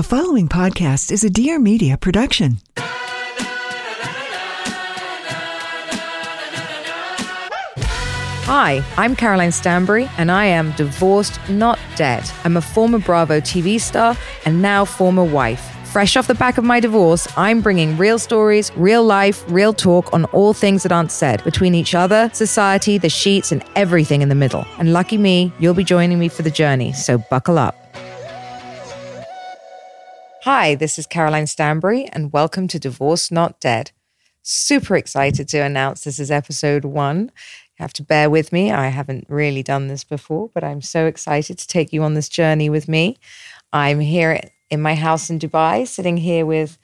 The following podcast is a Dear Media production. Hi, I'm Caroline Stanbury, and I am divorced, not dead. I'm a former Bravo TV star and now former wife. Fresh off the back of my divorce, I'm bringing real stories, real life, real talk on all things that aren't said between each other, society, the sheets, and everything in the middle. And lucky me, you'll be joining me for the journey, so buckle up. Hi, this is Caroline Stanbury, and welcome to Divorce Not Dead. Super excited to announce this is episode one. You have to bear with me. I haven't really done this before, but I'm so excited to take you on this journey with me. I'm here in my house in Dubai, sitting here with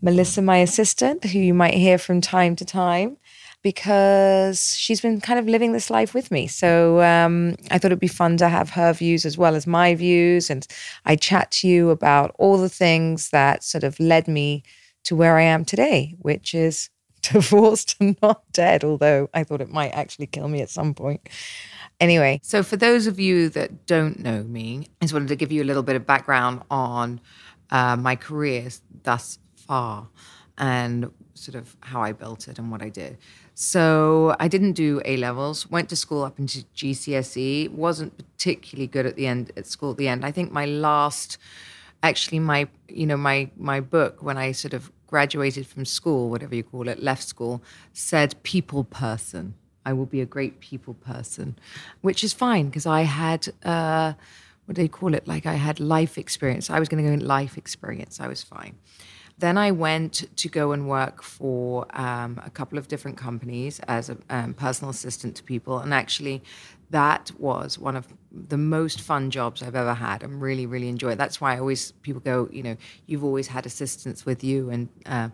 Melissa, my assistant, who you might hear from time to time because she's been kind of living this life with me. So um, I thought it'd be fun to have her views as well as my views. And I chat to you about all the things that sort of led me to where I am today, which is divorced and not dead, although I thought it might actually kill me at some point. Anyway, so for those of you that don't know me, I just wanted to give you a little bit of background on uh, my career thus far and sort of how I built it and what I did. So I didn't do A levels. Went to school up into GCSE. wasn't particularly good at the end at school. At the end, I think my last, actually my you know my my book when I sort of graduated from school, whatever you call it, left school, said people person. I will be a great people person, which is fine because I had. Uh, what do they call it? Like I had life experience. I was going to go in life experience. I was fine. Then I went to go and work for um, a couple of different companies as a um, personal assistant to people. And actually, that was one of the most fun jobs I've ever had and really, really enjoy it. That's why I always, people go, you know, you've always had assistants with you and, um,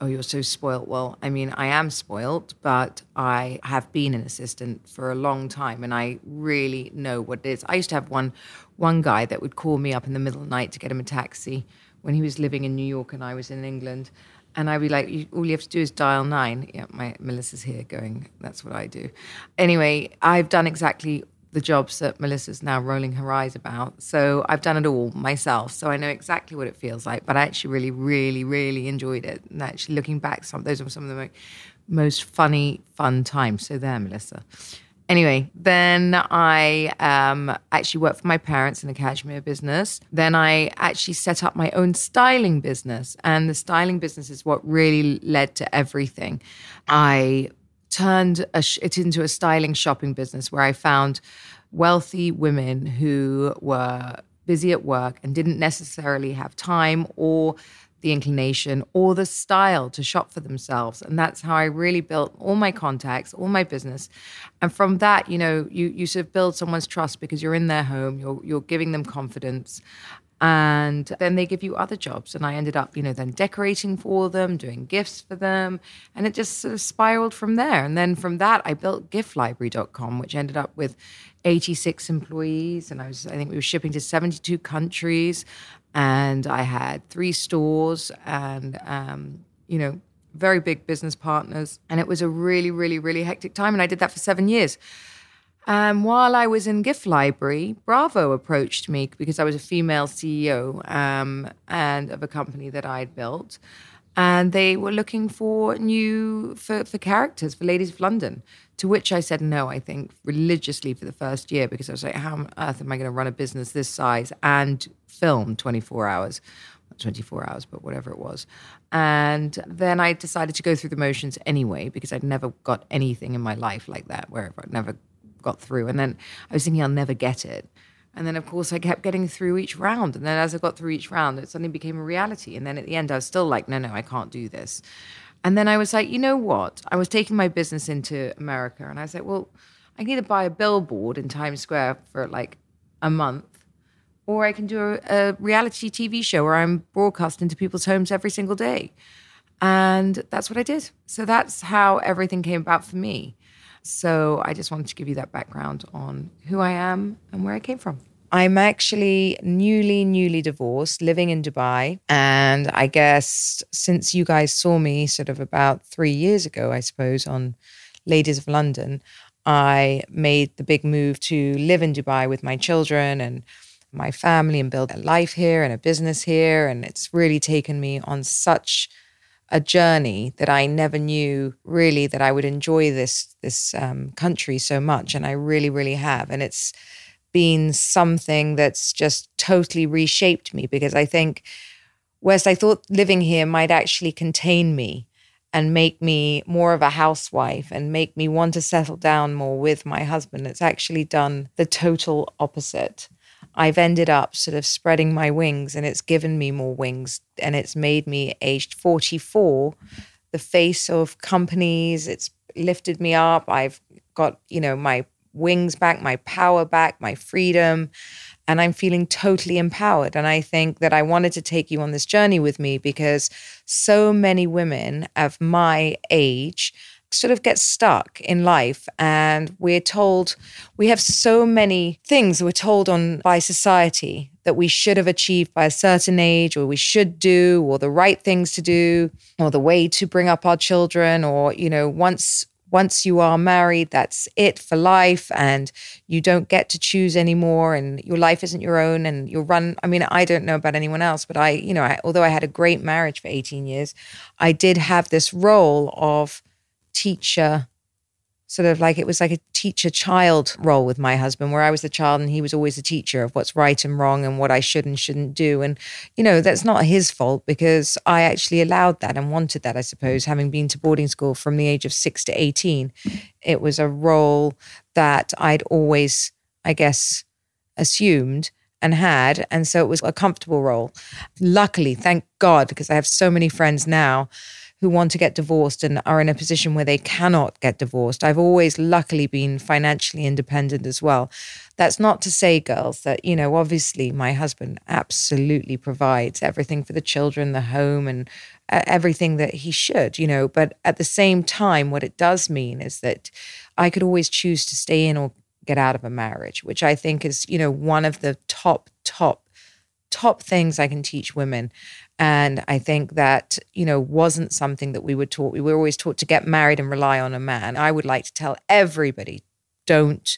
oh, you're so spoiled. Well, I mean, I am spoiled, but I have been an assistant for a long time and I really know what it is. I used to have one, one guy that would call me up in the middle of the night to get him a taxi when he was living in New York and I was in England. And I'd be like, all you have to do is dial nine. Yeah, my Melissa's here going, that's what I do. Anyway, I've done exactly the jobs that Melissa's now rolling her eyes about. So I've done it all myself. So I know exactly what it feels like. But I actually really, really, really enjoyed it. And actually looking back, some those were some of the most funny, fun times. So there, Melissa. Anyway, then I um, actually worked for my parents in the cashmere business. Then I actually set up my own styling business. And the styling business is what really led to everything. I turned sh- it into a styling shopping business where I found wealthy women who were busy at work and didn't necessarily have time or the inclination or the style to shop for themselves. And that's how i really built all my contacts all my business. And from that you know you you sort of build someone's trust because you're in their home you're you're giving them confidence. And then they give you other jobs. And i ended up you know then decorating for them doing gifts for them. And it just sort of spiraled from there. And then from that i built giftlibrary.com which ended up with 86 employees. And i was i think we were shipping to 72 countries and I had three stores and um, you know very big business partners, and it was a really, really, really hectic time. And I did that for seven years. Um, while I was in Gift Library, Bravo approached me because I was a female CEO um, and of a company that I'd built. And they were looking for new for, for characters for Ladies of London. To which I said no, I think religiously for the first year because I was like, how on earth am I going to run a business this size and film 24 hours? 24 hours, but whatever it was. And then I decided to go through the motions anyway because I'd never got anything in my life like that, where I'd never got through. And then I was thinking I'll never get it. And then, of course, I kept getting through each round. And then as I got through each round, it suddenly became a reality. And then at the end, I was still like, no, no, I can't do this. And then I was like, you know what? I was taking my business into America. And I was like, well, I can either buy a billboard in Times Square for like a month, or I can do a, a reality TV show where I'm broadcast into people's homes every single day. And that's what I did. So that's how everything came about for me. So I just wanted to give you that background on who I am and where I came from. I'm actually newly, newly divorced, living in Dubai. And I guess since you guys saw me sort of about three years ago, I suppose, on Ladies of London, I made the big move to live in Dubai with my children and my family and build a life here and a business here. And it's really taken me on such a journey that I never knew really that I would enjoy this this um, country so much, and I really, really have. And it's been something that's just totally reshaped me because I think, whereas I thought living here might actually contain me and make me more of a housewife and make me want to settle down more with my husband, it's actually done the total opposite. I've ended up sort of spreading my wings and it's given me more wings and it's made me aged 44 the face of companies it's lifted me up i've got you know my wings back my power back my freedom and i'm feeling totally empowered. And i think that i wanted to take you on this journey with me because so many women of my age sort of get stuck in life. And we're told we have so many things we're told on by society that we should have achieved by a certain age or we should do or the right things to do or the way to bring up our children or you know once once you are married that's it for life and you don't get to choose anymore and your life isn't your own and you'll run i mean i don't know about anyone else but i you know I, although i had a great marriage for 18 years i did have this role of teacher sort of like it was like a teacher child role with my husband where I was the child and he was always the teacher of what's right and wrong and what I should and shouldn't do. And you know that's not his fault because I actually allowed that and wanted that I suppose. Having been to boarding school from the age of 6 to 18 it was a role that I'd always I guess assumed and had. And so it was a comfortable role. Luckily thank god because I have so many friends now who want to get divorced and are in a position where they cannot get divorced. I've always luckily been financially independent as well. That's not to say, girls, that, you know, obviously my husband absolutely provides everything for the children, the home, and uh, everything that he should, you know. But at the same time, what it does mean is that I could always choose to stay in or get out of a marriage, which I think is, you know, one of the top, top top things I can teach women. And I think that, you know, wasn't something that we were taught. We were always taught to get married and rely on a man. I would like to tell everybody don't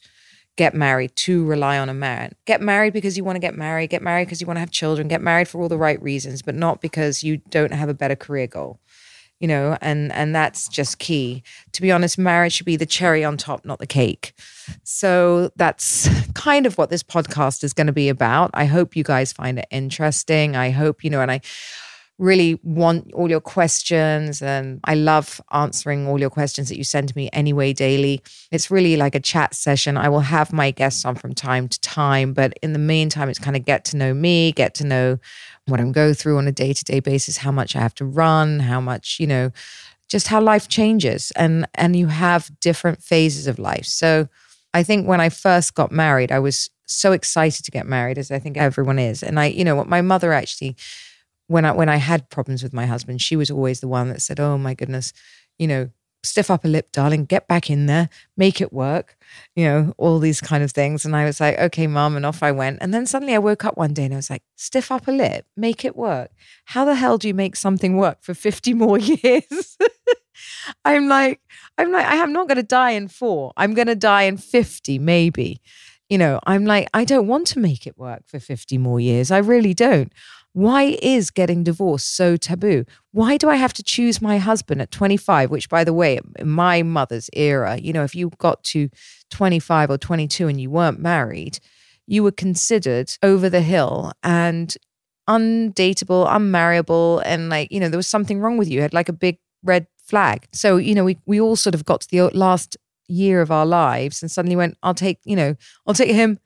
get married to rely on a man. Get married because you want to get married, get married because you want to have children, get married for all the right reasons, but not because you don't have a better career goal you know and and that's just key. To be honest marriage should be the cherry on top not the cake. So that's kind of what this podcast is going to be about. I hope you guys find it interesting. I hope you know and i really want all your questions and I love answering all your questions that you send to me anyway daily. It's really like a chat session. I will have my guests on from time to time, but in the meantime it's kind of get to know me, get to know what I'm going through on a day-to-day basis, how much I have to run, how much, you know, just how life changes and and you have different phases of life. So I think when I first got married, I was so excited to get married as I think everyone is. And I, you know, what my mother actually when I when I had problems with my husband, she was always the one that said, "Oh my goodness, you know, stiff upper lip, darling, get back in there, make it work, you know, all these kind of things. And I was like, okay, mom, and off I went. And then suddenly I woke up one day and I was like, stiff upper lip, make it work. How the hell do you make something work for 50 more years? I'm like, I'm like, I am not going to die in four. I'm going to die in 50, maybe. You know, I'm like, I don't want to make it work for 50 more years. I really don't. Why is getting divorced so taboo? Why do I have to choose my husband at 25? Which, by the way, in my mother's era, you know, if you got to 25 or 22 and you weren't married, you were considered over the hill and undateable, unmarriable, and like, you know, there was something wrong with you. you had like a big red flag. So, you know, we, we all sort of got to the last year of our lives and suddenly went, I'll take, you know, I'll take him.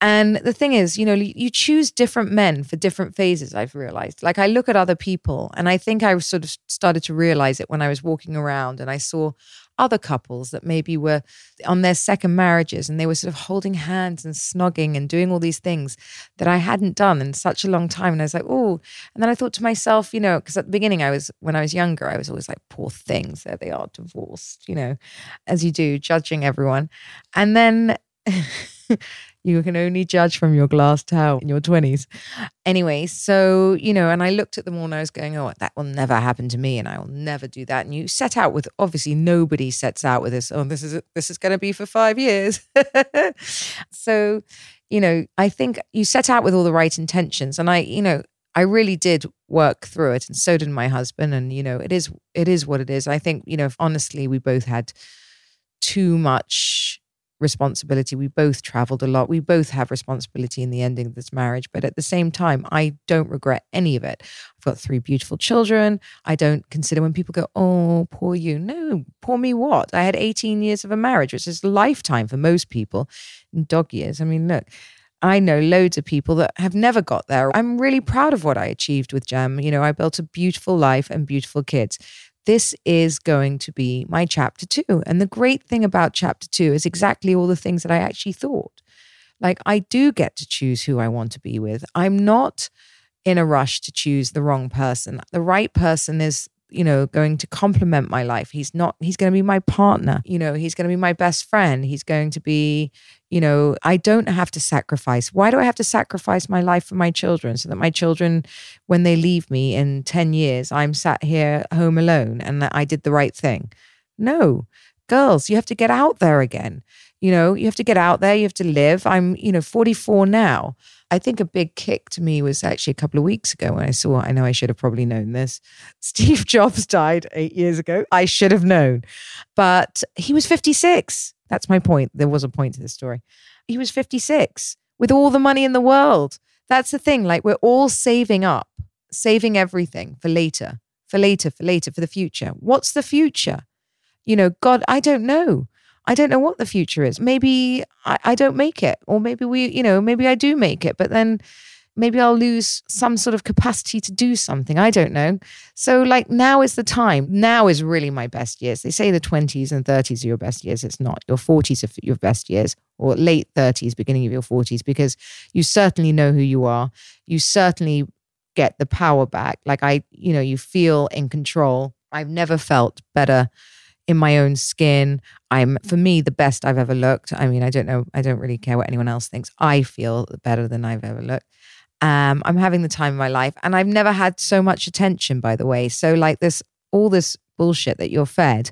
And the thing is, you know, you choose different men for different phases, I've realized. Like I look at other people and I think I sort of started to realize it when I was walking around and I saw other couples that maybe were on their second marriages and they were sort of holding hands and snogging and doing all these things that I hadn't done in such a long time. And I was like, oh, and then I thought to myself, you know, because at the beginning I was, when I was younger, I was always like, poor things, there they are divorced, you know, as you do, judging everyone. And then You can only judge from your glass towel in your 20s. Anyway, so, you know, and I looked at them all and I was going, oh, that will never happen to me and I will never do that. And you set out with, obviously, nobody sets out with this, oh, this is, this is going to be for five years. so, you know, I think you set out with all the right intentions. And I, you know, I really did work through it, and so did my husband. And you know, it is it is what it is. I think you know, honestly, we both had too much responsibility. We both traveled a lot. We both have responsibility in the ending of this marriage. But at the same time, I don't regret any of it. I've got three beautiful children. I don't consider when people go, oh, poor you. No, poor me what? I had 18 years of a marriage, which is a lifetime for most people in dog years. I mean, look. I know loads of people that have never got there. I'm really proud of what I achieved with Cem. You know, I built a beautiful life and beautiful kids this is going to be my chapter two. And the great thing about chapter two is exactly all the things that I actually thought. Like, I do get to choose who I want to be with. I'm not in a rush to choose the wrong person. The right person is you know, going to complement my life. He's not, he's going to be my partner. You know, he's going to be my best friend. He's going to be, you know, I don't have to sacrifice. Why do I have to sacrifice my life for my children so that my children, when they leave me in 10 years, I'm sat here home alone and that I did the right thing? No, girls, you have to get out there again. You know, you have to get out there, you have to live. I'm, you know, 44 now. I think a big kick to me was actually a couple of weeks ago when I saw, I know I should have probably known this. Steve Jobs died eight years ago. I should have known. But he was 56. That's my point. There was a point to this story. He was 56 with all the money in the world. That's the thing. Like we're all saving up, saving everything for later, for later, for later, for the future. What's the future? You know, God, I don't know. I don't know what the future is. Maybe I, I don't make it, or maybe we, you know, maybe I do make it, but then maybe I'll lose some sort of capacity to do something. I don't know. So, like, now is the time. Now is really my best years. They say the 20s and 30s are your best years. It's not. Your 40s are your best years, or late 30s, beginning of your 40s, because you certainly know who you are. You certainly get the power back. Like, I, you know, you feel in control. I've never felt better in my own skin. I'm, for me, the best I've ever looked. I mean, I don't know, I don't really care what anyone else thinks. I feel better than I've ever looked. Um, I'm having the time of my life. And I've never had so much attention, by the way. So, like this, all this bullshit that you're fed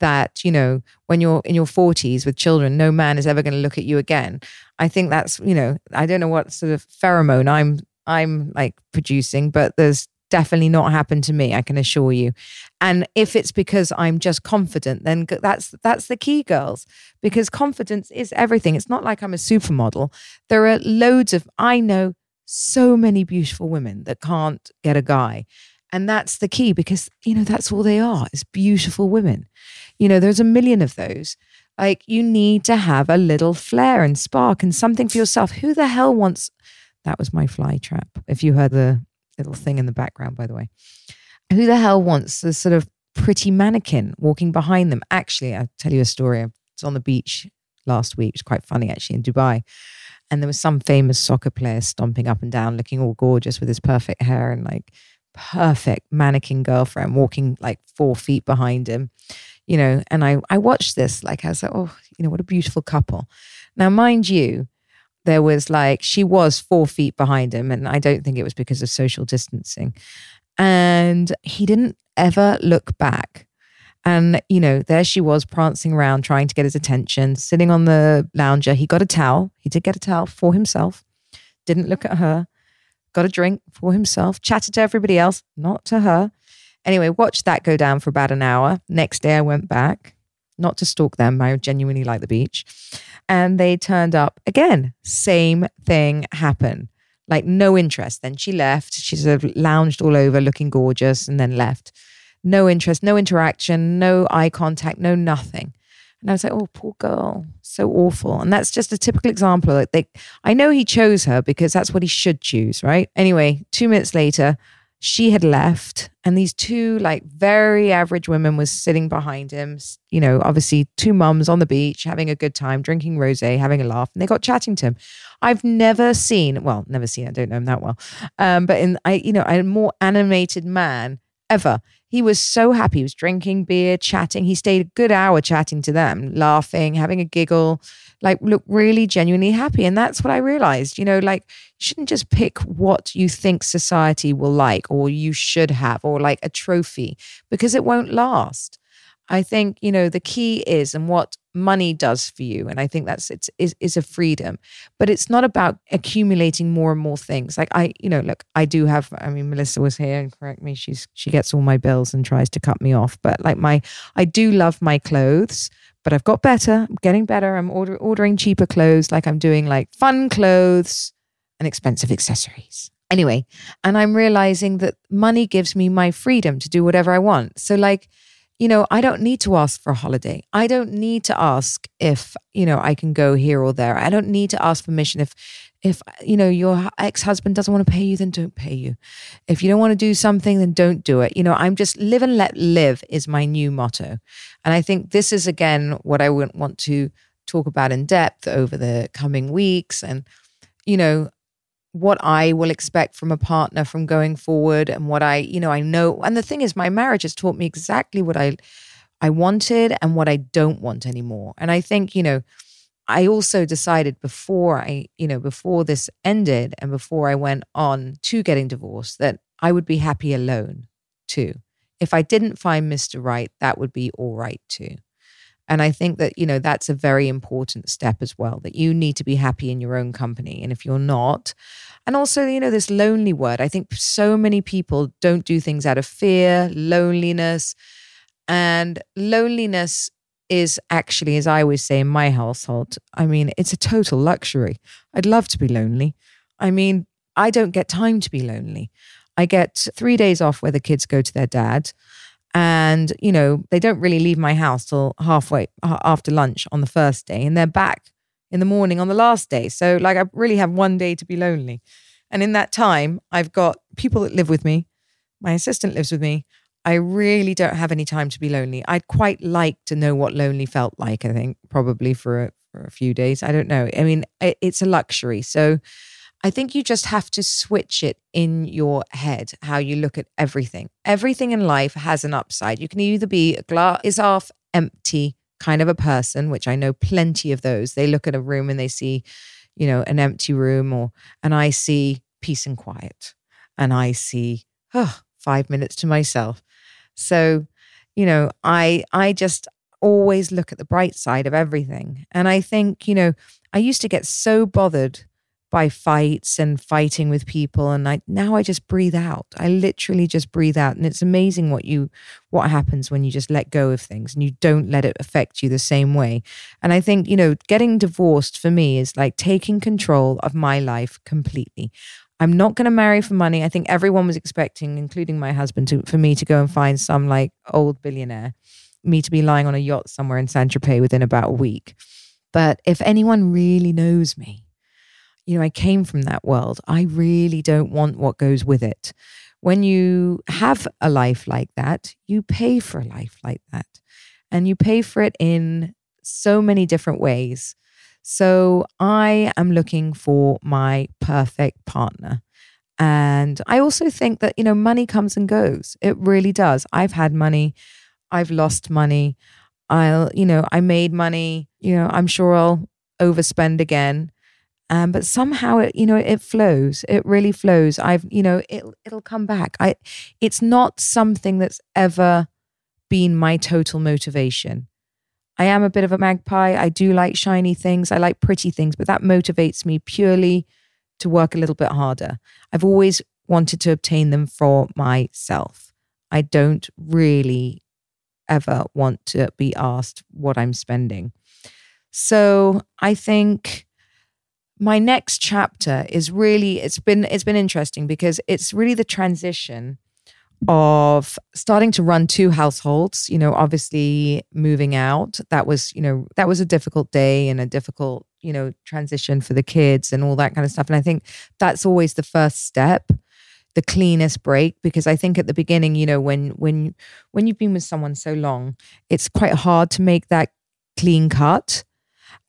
that, you know, when you're in your 40s with children, no man is ever going to look at you again. I think that's, you know, I don't know what sort of pheromone I'm I'm like producing, but there's definitely not happened to me i can assure you. And if it's because i'm just confident then that's that's the key girls because confidence is everything. It's not like i'm a supermodel. There are loads of i know so many beautiful women that can't get a guy. And that's the key because you know that's all they are is beautiful women. You know there's a million of those. Like you need to have a little flair and spark and something for yourself. Who the hell wants that was my fly trap if you heard the little thing in the background, by the way. Who the hell wants a sort of pretty mannequin walking behind them? Actually, I'll tell you a story. I was on the beach last week. It was quite funny, actually, in Dubai. And there was some famous soccer player stomping up and down, looking all gorgeous with his perfect hair and like perfect mannequin girlfriend walking like four feet behind him, you know. And I, I watched this, like, I was like, oh, you know, what a beautiful couple. Now, mind you, there was like she was four feet behind him and i don't think it was because of social distancing. And he didn't ever look back. And you know there she was prancing around trying to get his attention sitting on the lounger. He got a towel. He did get a towel for himself. Didn't look at her. Got a drink for himself, chatted to everybody else, not to her. Anyway, watched that go down for about an hour. Next day, I went back, not to stalk them. I genuinely like the beach. And they turned up again. Same thing happened. Like no interest. Then she left. She sort of lounged all over looking gorgeous and then left. No interest, no interaction, no eye contact, no nothing. And I was like, oh, poor girl, so awful. And that's just a typical example. Like they, I know he chose her because that's what he should choose, right? Anyway, two minutes later, she had left and these two like very average women was sitting behind him you know obviously two mums on the beach having a good time drinking rosé having a laugh and they got chatting to him i've never seen well never seen i don't know him that well um, but in i you know a more animated man ever he was so happy. He was drinking beer, chatting. He stayed a good hour chatting to them, laughing, having a giggle, like look really genuinely happy. And that's what I realized, you know, like you shouldn't just pick what you think society will like or you should have or like a trophy because it won't last. I think, you know, the key is and what money does for you. And I think that's it's is, is a freedom. But it's not about accumulating more and more things. Like I, you know, look, I do have I mean, Melissa was here and correct me, she's she gets all my bills and tries to cut me off. But like my I do love my clothes, but I've got better. I'm getting better. I'm order, ordering cheaper clothes, like I'm doing like fun clothes and expensive accessories. Anyway, and I'm realizing that money gives me my freedom to do whatever I want. So like you know, I don't need to ask for a holiday. I don't need to ask if, you know, I can go here or there. I don't need to ask permission if if you know your ex-husband doesn't want to pay you then don't pay you. If you don't want to do something then don't do it. You know, I'm just live and let live is my new motto. And I think this is again what I would want to talk about in depth over the coming weeks and you know, what I will expect from a partner from going forward and what I, you know, I know. And the thing is, my marriage has taught me exactly what I, I wanted and what I don't want anymore. And I think, you know, I also decided before I, you know, before this ended and before I went on to getting divorced that I would be happy alone too. If I didn't find Mr. Right, that would be all right too. And I think that, you know, that's a very important step as well, that you need to be happy in your own company. And if you're not, and also, you know, this lonely word, I think so many people don't do things out of fear, loneliness. And loneliness is actually, as I always say in my household, I mean, it's a total luxury. I'd love to be lonely. I mean, I don't get time to be lonely. I get three days off where the kids go to their dad. And, you know, they don't really leave my house till halfway uh, after lunch on the first day, and they're back in the morning on the last day. So, like, I really have one day to be lonely. And in that time, I've got people that live with me. My assistant lives with me. I really don't have any time to be lonely. I'd quite like to know what lonely felt like, I think, probably for a, for a few days. I don't know. I mean, it, it's a luxury. So, I think you just have to switch it in your head, how you look at everything. Everything in life has an upside. You can either be a glass is half empty kind of a person, which I know plenty of those. They look at a room and they see, you know, an empty room, or, and I see peace and quiet. And I see, oh, five minutes to myself. So, you know, I, I just always look at the bright side of everything. And I think, you know, I used to get so bothered by fights and fighting with people and I now I just breathe out. I literally just breathe out and it's amazing what you what happens when you just let go of things and you don't let it affect you the same way. And I think, you know, getting divorced for me is like taking control of my life completely. I'm not going to marry for money. I think everyone was expecting including my husband to for me to go and find some like old billionaire, me to be lying on a yacht somewhere in Saint Tropez within about a week. But if anyone really knows me, you know, I came from that world. I really don't want what goes with it. When you have a life like that, you pay for a life like that. And you pay for it in so many different ways. So I am looking for my perfect partner. And I also think that, you know, money comes and goes. It really does. I've had money, I've lost money. I'll, you know, I made money, you know, I'm sure I'll overspend again. Um, but somehow it, you know, it flows. It really flows. I've, you know, it it'll come back. I, it's not something that's ever been my total motivation. I am a bit of a magpie. I do like shiny things. I like pretty things, but that motivates me purely to work a little bit harder. I've always wanted to obtain them for myself. I don't really ever want to be asked what I'm spending. So I think my next chapter is really it's been it's been interesting because it's really the transition of starting to run two households you know obviously moving out that was you know that was a difficult day and a difficult you know transition for the kids and all that kind of stuff. And i think that's always the first step the cleanest break because i think at the beginning you know when when when you've been with someone so long it's quite hard to make that clean cut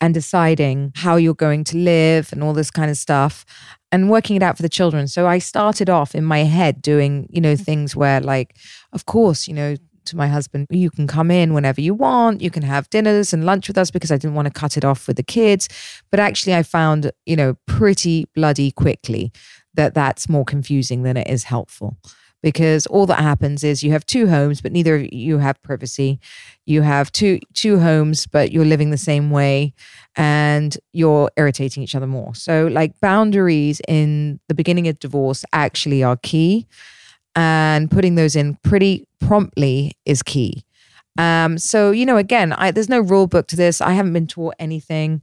and deciding how you're going to live and all this kind of stuff and working it out for the children. So I started off in my head doing, you know, things where like, of course, you know, to my husband, you can come in whenever you want. You can have dinners and lunch with us because I didn't want to cut it off with the kids. But actually, I found, you know, pretty bloody quickly that that's more confusing than it is helpful because all that happens is you have two homes but neither of you have privacy. You have two two homes but you're living the same way and you're irritating each other more. So like boundaries in the beginning of divorce actually are key and putting those in pretty promptly is key. Um so you know again I, there's no rule book to this. I haven't been taught anything.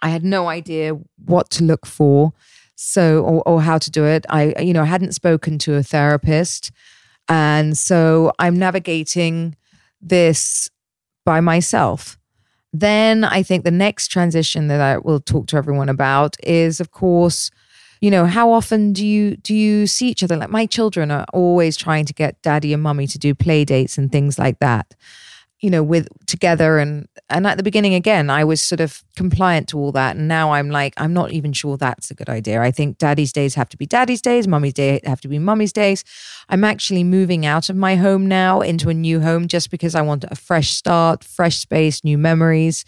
I had no idea what to look for so or, or how to do it. I you know i hadn't spoken to a therapist. And so i'm navigating this by myself. Then i think the next transition that i will talk to everyone about is of course you know how often do you do you see each other? Like my children are always trying to get daddy and mummy to do play dates and things like that you know with together and and at the beginning again i was sort of compliant to all that. And now i'm like i'm not even sure that's a good idea. I think daddy's days have to be daddy's days mummy's day have to be mummy's days. I'm actually moving out of my home now into a new home just because i want a fresh start fresh space new memories.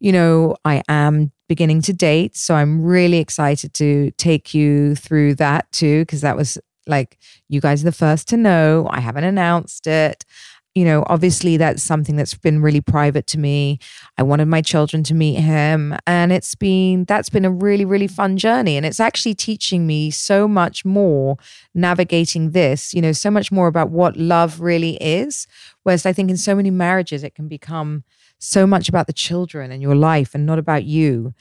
You know i am beginning to date so i'm really excited to take you through that too because that was like you guys are the first to know. I haven't announced it you know, obviously that's something that's been really private to me. I wanted my children to meet him. And it's been, that's been a really, really fun journey. And it's actually teaching me so much more navigating this, you know, so much more about what love really is. Whereas I think in so many marriages, it can become so much about the children and your life and not about you.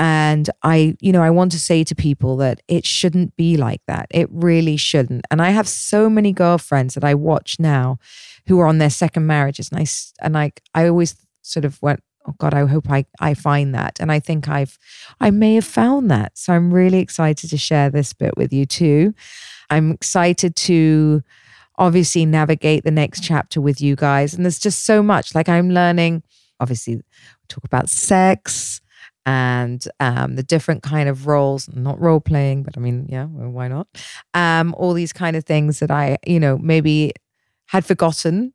And I, you know, I want to say to people that it shouldn't be like that. It really shouldn't. And I have so many girlfriends that I watch now who are on their second marriages. And I, and I, I always sort of went, oh God, I hope I, I find that. And I think I've, I may have found that. So I'm really excited to share this bit with you too. I'm excited to obviously navigate the next chapter with you guys. And there's just so much like I'm learning, obviously talk about sex and um, the different kind of roles, not role playing, but I mean, yeah, well, why not? Um, all these kind of things that I, you know, maybe had forgotten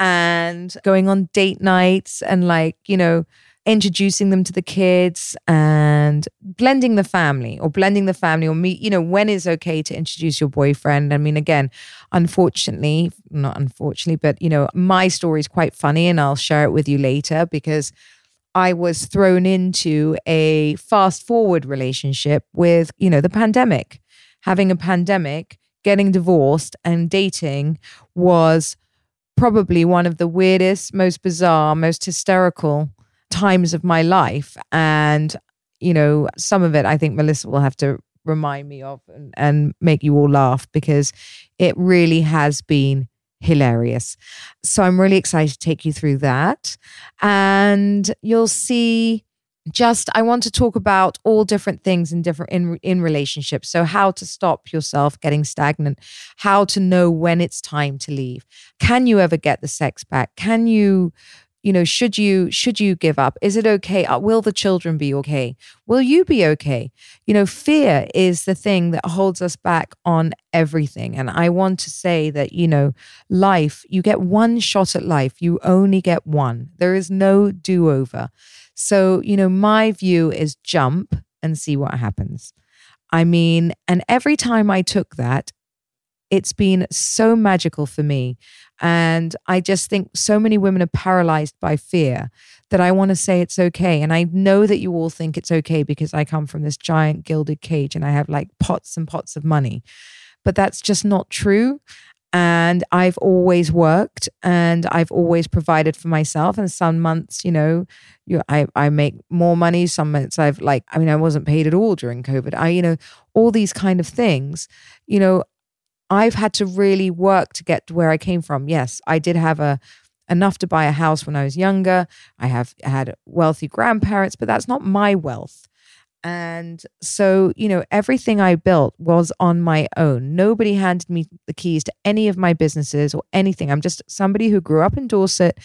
and going on date nights and like, you know, introducing them to the kids and blending the family or blending the family or meet, you know, when is okay to introduce your boyfriend. I mean, again, unfortunately, not unfortunately, but, you know, my story is quite funny and I'll share it with you later because I was thrown into a fast forward relationship with, you know, the pandemic. Having a pandemic getting divorced and dating was probably one of the weirdest, most bizarre, most hysterical times of my life. And, you know, some of it I think Melissa will have to remind me of and, and make you all laugh because it really has been hilarious. So I'm really excited to take you through that. And you'll see just I want to talk about all different things in different in in relationships. So how to stop yourself getting stagnant, how to know when it's time to leave. Can you ever get the sex back? Can you you know should you should you give up? Is it okay? Uh, will the children be okay? Will you be okay? You know fear is the thing that holds us back on everything. And i want to say that you know life you get one shot at life you only get one. There is no do over so, you know, my view is jump and see what happens. I mean, and every time I took that, it's been so magical for me. And I just think so many women are paralyzed by fear that I want to say it's okay. And I know that you all think it's okay because I come from this giant gilded cage and I have like pots and pots of money. But that's just not true. And I've always worked and I've always provided for myself. And some months, you know, you, I, I make more money. Some months I've like, I mean, I wasn't paid at all during COVID. I, you know, all these kind of things, you know, I've had to really work to get to where I came from. Yes, I did have a enough to buy a house when I was younger. I have had wealthy grandparents, but that's not my wealth. And so, you know, everything I built was on my own. Nobody handed me the keys to any of my businesses or anything. I'm just somebody who grew up in Dorset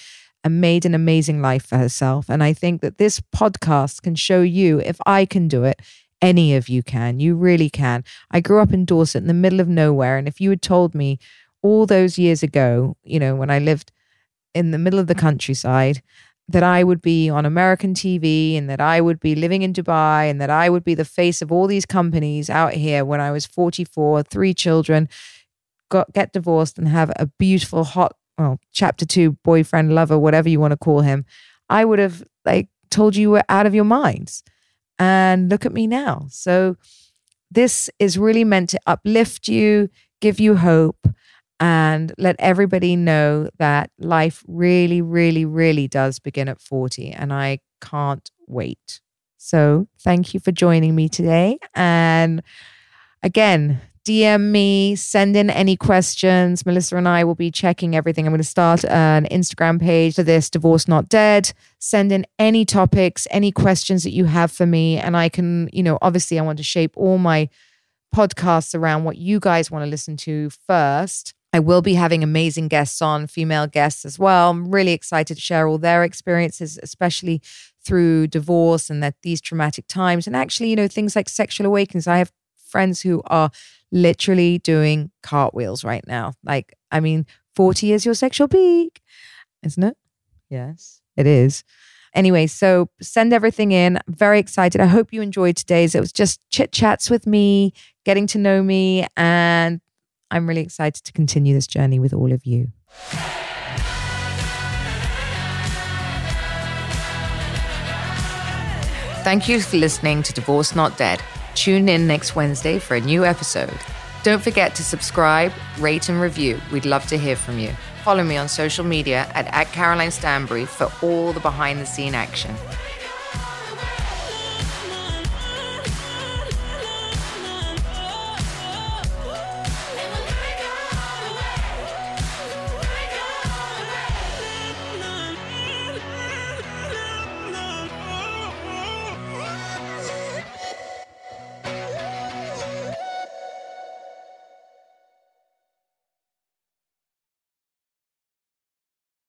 and made an amazing life for herself. And I think that this podcast can show you if I can do it, any of you can. You really can. I grew up in Dorset in the middle of nowhere. And if you had told me all those years ago, you know, when I lived in the middle of the countryside, that I would be on American TV and that I would be living in Dubai and that I would be the face of all these companies out here when I was 44, three children, got get divorced and have a beautiful hot well, chapter 2 boyfriend, lover, whatever you want to call him. I would have like told you you were out of your minds. And look at me now. So this is really meant to uplift you, give you hope and let everybody know that life really, really, really does begin at 40. And I can't wait. So thank you for joining me today. And again, DM me, send in any questions. Melissa and I will be checking everything. I'm going to start an Instagram page for this Divorce Not Dead. Send in any topics, any questions that you have for me. And I can, you know, obviously, I want to shape all my podcasts around what you guys want to listen to first. I will be having amazing guests on, female guests as well. I'm really excited to share all their experiences, especially through divorce and that these traumatic times. And actually, you know, things like sexual awakenings. I have friends who are literally doing cartwheels right now. Like, I mean, 40 is your sexual peak, isn't it? Yes, it is. Anyway, so send everything in. very excited. I hope you enjoyed today's. It was just chit chats with me, getting to know me, and I'm really excited to continue this journey with all of you. Thank you for listening to Divorce Not Dead. Tune in next Wednesday for a new episode. Don't forget to subscribe, rate, and review. We'd love to hear from you. Follow me on social media at, at Caroline Stanbury for all the behind the scene action.